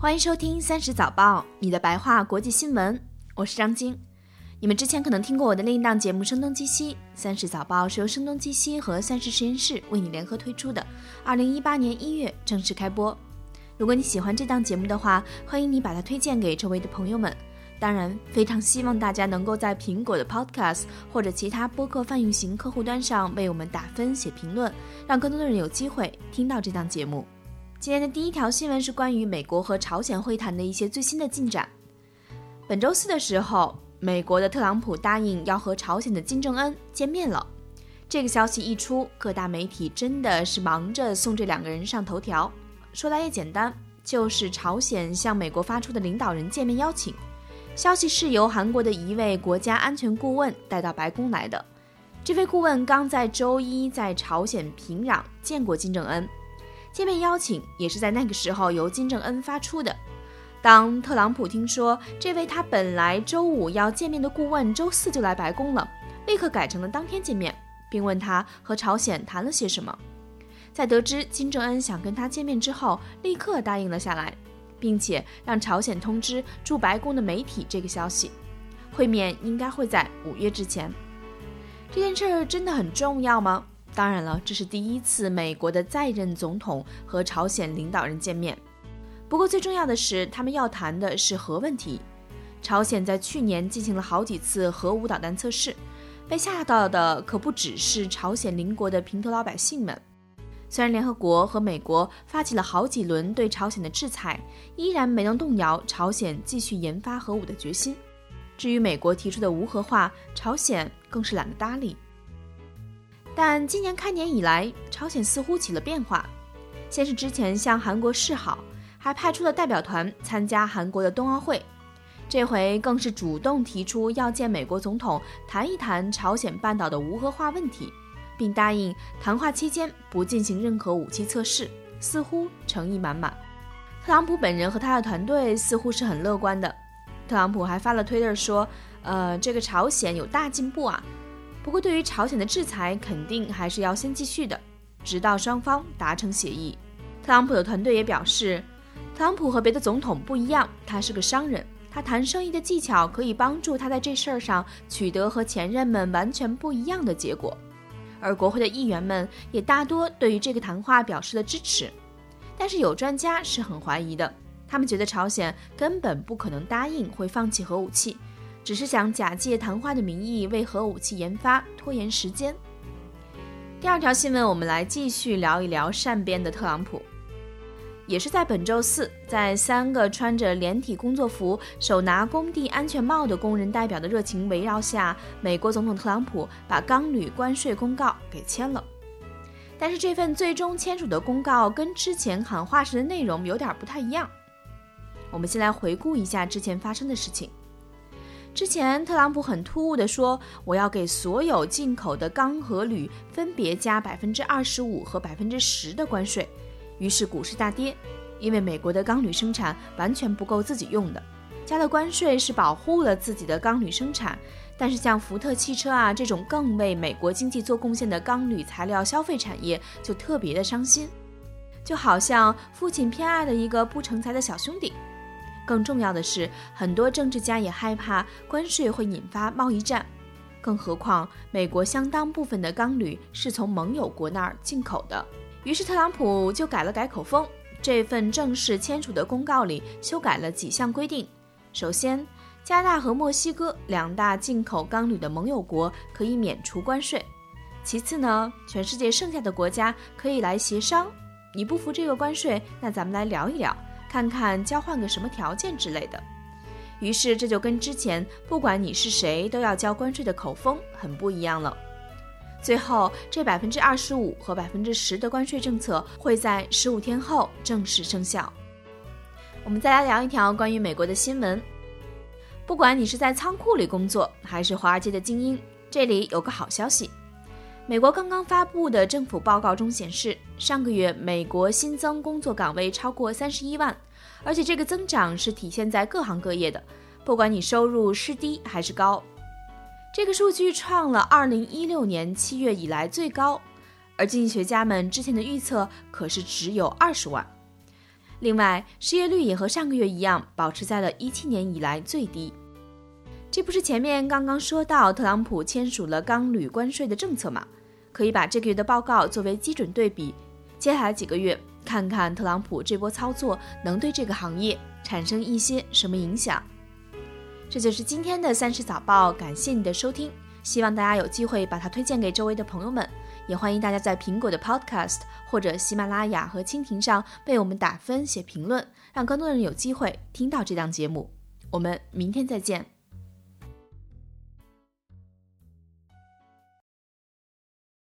欢迎收听三十早报，你的白话国际新闻，我是张晶。你们之前可能听过我的另一档节目《声东击西》，三十早报是由声东击西和三十实验室为你联合推出的。二零一八年一月正式开播。如果你喜欢这档节目的话，欢迎你把它推荐给周围的朋友们。当然，非常希望大家能够在苹果的 Podcast 或者其他播客泛用型客户端上为我们打分、写评论，让更多的人有机会听到这档节目。今天的第一条新闻是关于美国和朝鲜会谈的一些最新的进展。本周四的时候，美国的特朗普答应要和朝鲜的金正恩见面了。这个消息一出，各大媒体真的是忙着送这两个人上头条。说来也简单，就是朝鲜向美国发出的领导人见面邀请。消息是由韩国的一位国家安全顾问带到白宫来的。这位顾问刚在周一在朝鲜平壤见过金正恩。见面邀请也是在那个时候由金正恩发出的。当特朗普听说这位他本来周五要见面的顾问周四就来白宫了，立刻改成了当天见面，并问他和朝鲜谈了些什么。在得知金正恩想跟他见面之后，立刻答应了下来，并且让朝鲜通知驻白宫的媒体这个消息。会面应该会在五月之前。这件事儿真的很重要吗？当然了，这是第一次美国的在任总统和朝鲜领导人见面。不过最重要的是，他们要谈的是核问题。朝鲜在去年进行了好几次核武导弹测试，被吓到的可不只是朝鲜邻国的平头老百姓们。虽然联合国和美国发起了好几轮对朝鲜的制裁，依然没能动摇朝鲜继续研发核武的决心。至于美国提出的无核化，朝鲜更是懒得搭理。但今年开年以来，朝鲜似乎起了变化。先是之前向韩国示好，还派出了代表团参加韩国的冬奥会，这回更是主动提出要见美国总统，谈一谈朝鲜半岛的无核化问题，并答应谈话期间不进行任何武器测试，似乎诚意满满。特朗普本人和他的团队似乎是很乐观的。特朗普还发了推特说：“呃，这个朝鲜有大进步啊。”不过，对于朝鲜的制裁，肯定还是要先继续的，直到双方达成协议。特朗普的团队也表示，特朗普和别的总统不一样，他是个商人，他谈生意的技巧可以帮助他在这事儿上取得和前任们完全不一样的结果。而国会的议员们也大多对于这个谈话表示了支持。但是有专家是很怀疑的，他们觉得朝鲜根本不可能答应会放弃核武器。只是想假借谈话的名义为核武器研发拖延时间。第二条新闻，我们来继续聊一聊善变的特朗普。也是在本周四，在三个穿着连体工作服、手拿工地安全帽的工人代表的热情围绕下，美国总统特朗普把钢铝关税公告给签了。但是这份最终签署的公告跟之前喊话时的内容有点不太一样。我们先来回顾一下之前发生的事情。之前，特朗普很突兀地说：“我要给所有进口的钢和铝分别加百分之二十五和百分之十的关税。”于是股市大跌，因为美国的钢铝生产完全不够自己用的。加了关税是保护了自己的钢铝生产，但是像福特汽车啊这种更为美国经济做贡献的钢铝材料消费产业就特别的伤心，就好像父亲偏爱的一个不成才的小兄弟。更重要的是，很多政治家也害怕关税会引发贸易战，更何况美国相当部分的钢铝是从盟友国那儿进口的。于是特朗普就改了改口风，这份正式签署的公告里修改了几项规定。首先，加拿大和墨西哥两大进口钢铝的盟友国可以免除关税。其次呢，全世界剩下的国家可以来协商，你不服这个关税，那咱们来聊一聊。看看交换个什么条件之类的，于是这就跟之前不管你是谁都要交关税的口风很不一样了。最后，这百分之二十五和百分之十的关税政策会在十五天后正式生效。我们再来聊一条关于美国的新闻。不管你是在仓库里工作，还是华尔街的精英，这里有个好消息。美国刚刚发布的政府报告中显示，上个月美国新增工作岗位超过三十一万，而且这个增长是体现在各行各业的，不管你收入是低还是高。这个数据创了二零一六年七月以来最高，而经济学家们之前的预测可是只有二十万。另外，失业率也和上个月一样，保持在了一七年以来最低。这不是前面刚刚说到特朗普签署了钢铝关税的政策吗？可以把这个月的报告作为基准对比，接下来几个月看看特朗普这波操作能对这个行业产生一些什么影响。这就是今天的三十早报，感谢你的收听，希望大家有机会把它推荐给周围的朋友们，也欢迎大家在苹果的 Podcast 或者喜马拉雅和蜻蜓上为我们打分写评论，让更多人有机会听到这档节目。我们明天再见。